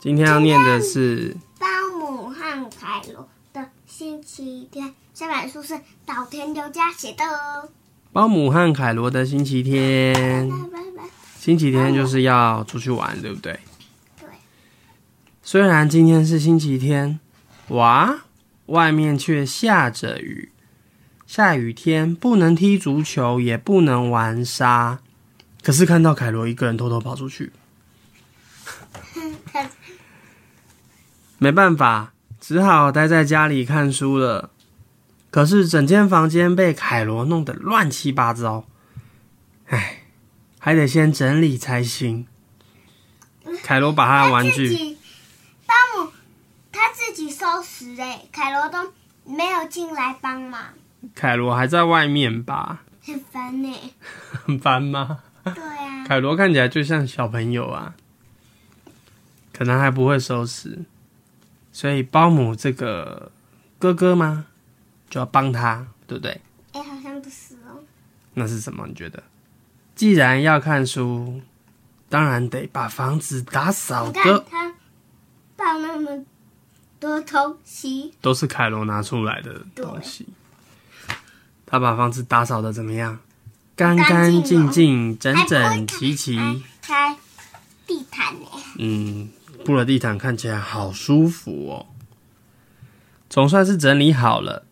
今天要念的是包姆和凯罗的星期天。这本书是岛田刘家写的哦。包姆和凯罗的星期天。星期天就是要出去玩，对不对？对。虽然今天是星期天，哇，外面却下着雨。下雨天不能踢足球，也不能玩沙。可是看到凯罗一个人偷偷跑出去。没办法，只好待在家里看书了。可是整间房间被凯罗弄得乱七八糟，唉，还得先整理才行。凯罗把他的玩具，巴姆他自己收拾哎，凯罗都没有进来帮忙。凯罗还在外面吧？很烦呢。很烦吗？对啊。凯罗看起来就像小朋友啊，可能还不会收拾。所以包姆这个哥哥吗，就要帮他，对不对？哎，好像不是哦。那是什么？你觉得？既然要看书，当然得把房子打扫的。他抱那么多东西，都是凯罗拿出来的东西。他把房子打扫的怎么样？干干净净，整整齐齐。开地毯呢？嗯。铺了地毯，看起来好舒服哦。总算是整理好了，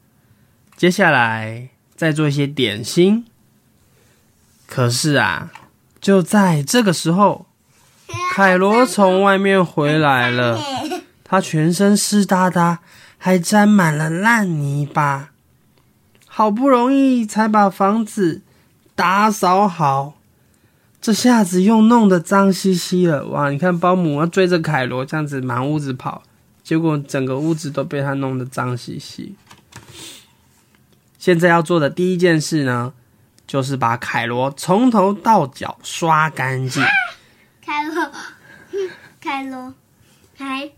接下来再做一些点心。可是啊，就在这个时候，凯罗从外面回来了，他全身湿哒哒，还沾满了烂泥巴。好不容易才把房子打扫好。这下子又弄得脏兮兮了，哇！你看，保姆要追着凯罗这样子满屋子跑，结果整个屋子都被他弄得脏兮兮。现在要做的第一件事呢，就是把凯罗从头到脚刷干净。凯罗，凯罗还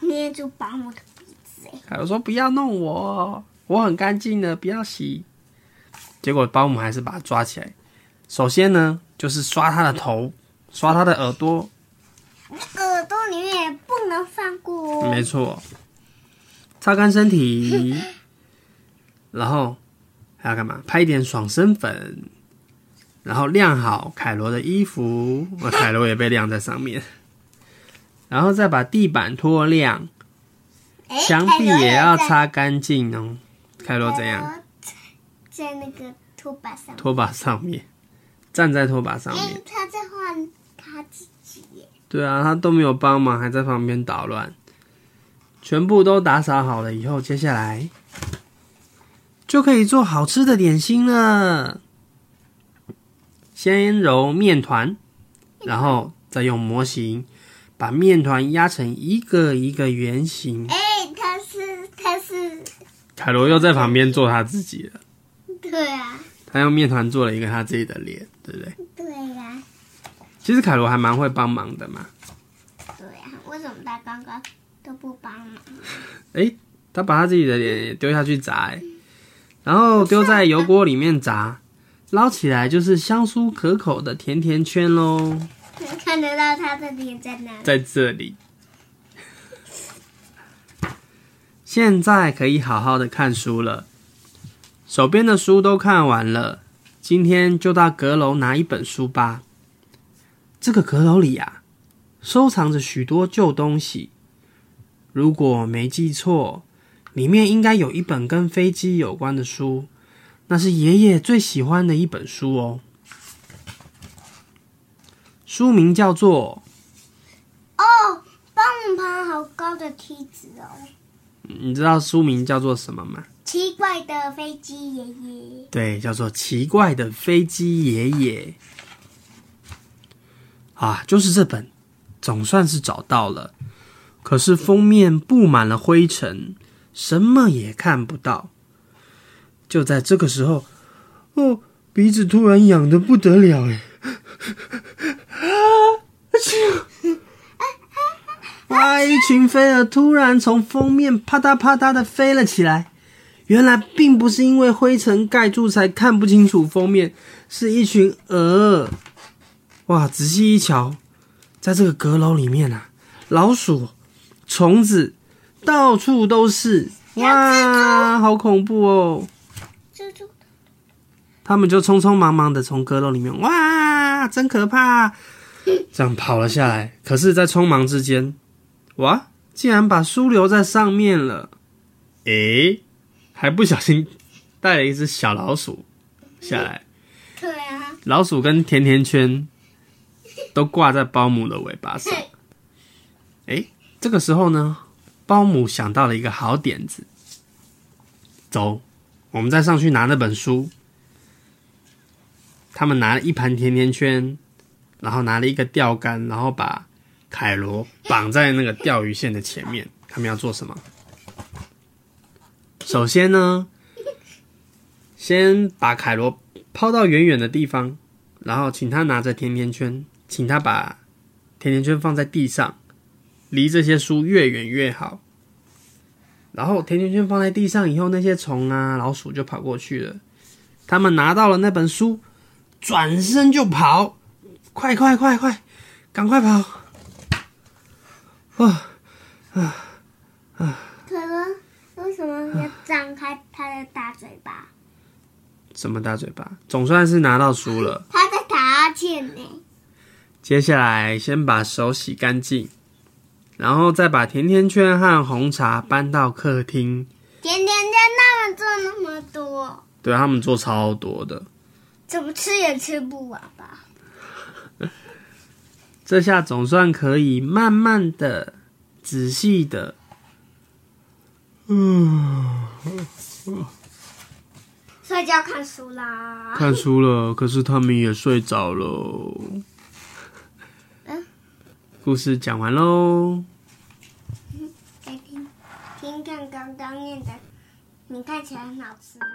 捏住保姆的鼻子。凯罗说：“不要弄我，我很干净的，不要洗。”结果保姆还是把他抓起来。首先呢。就是刷它的头，刷它的耳朵，耳朵里面也不能放过。没错，擦干身体，然后还要干嘛？拍一点爽身粉，然后晾好凯罗的衣服，凯罗也被晾在上面，然后再把地板拖亮，墙壁也要擦干净哦。凯罗怎样？在那个拖把上，拖把上面。站在拖把上面，他在换他自己。对啊，他都没有帮忙，还在旁边捣乱。全部都打扫好了以后，接下来就可以做好吃的点心了。先揉面团，然后再用模型把面团压成一个一个圆形。哎，他是他是。凯罗又在旁边做他自己了。对啊。他用面团做了一个他自己的脸，对不对？对呀。其实凯罗还蛮会帮忙的嘛。对呀，为什么他刚刚都不帮忙？哎，他把他自己的脸丢下去炸，然后丢在油锅里面炸，捞起来就是香酥可口的甜甜圈喽。看得到他的脸在哪？在这里。现在可以好好的看书了。手边的书都看完了，今天就到阁楼拿一本书吧。这个阁楼里啊，收藏着许多旧东西。如果没记错，里面应该有一本跟飞机有关的书，那是爷爷最喜欢的一本书哦。书名叫做……哦，棒棒好高的梯子哦。你知道书名叫做什么吗？奇怪的飞机爷爷，对，叫做奇怪的飞机爷爷啊，就是这本，总算是找到了。可是封面布满了灰尘，什么也看不到。就在这个时候，哦，鼻子突然痒的不得了，哎，啊，哇！一群飞蛾突然从封面啪嗒啪嗒的飞了起来。原来并不是因为灰尘盖住才看不清楚封面，是一群蛾。哇，仔细一瞧，在这个阁楼里面啊，老鼠、虫子，到处都是，哇，好恐怖哦！蜘蛛，他们就匆匆忙忙的从阁楼里面，哇，真可怕！这样跑了下来。可是，在匆忙之间，哇，竟然把书留在上面了。诶，还不小心带了一只小老鼠下来。对啊，老鼠跟甜甜圈都挂在包姆的尾巴上。诶，这个时候呢，包姆想到了一个好点子。走，我们再上去拿那本书。他们拿了一盘甜甜圈，然后拿了一个钓竿，然后把凯罗绑在那个钓鱼线的前面。他们要做什么？首先呢，先把凯罗抛到远远的地方，然后请他拿着甜甜圈，请他把甜甜圈放在地上，离这些书越远越好。然后甜甜圈放在地上以后，那些虫啊、老鼠就跑过去了。他们拿到了那本书，转身就跑，快快快快，赶快跑！啊啊啊！可乐为什么要张开它的大嘴巴？什么大嘴巴？总算是拿到书了。他在打哈欠呢。接下来先把手洗干净，然后再把甜甜圈和红茶搬到客厅。甜甜圈他们做那么多，对他们做超多的，怎么吃也吃不完吧？这下总算可以慢慢的、仔细的，嗯，睡觉看书啦。看书了。可是他们也睡着了。嗯，故事讲完喽。再听听看刚刚念的，你看起来很好吃吗？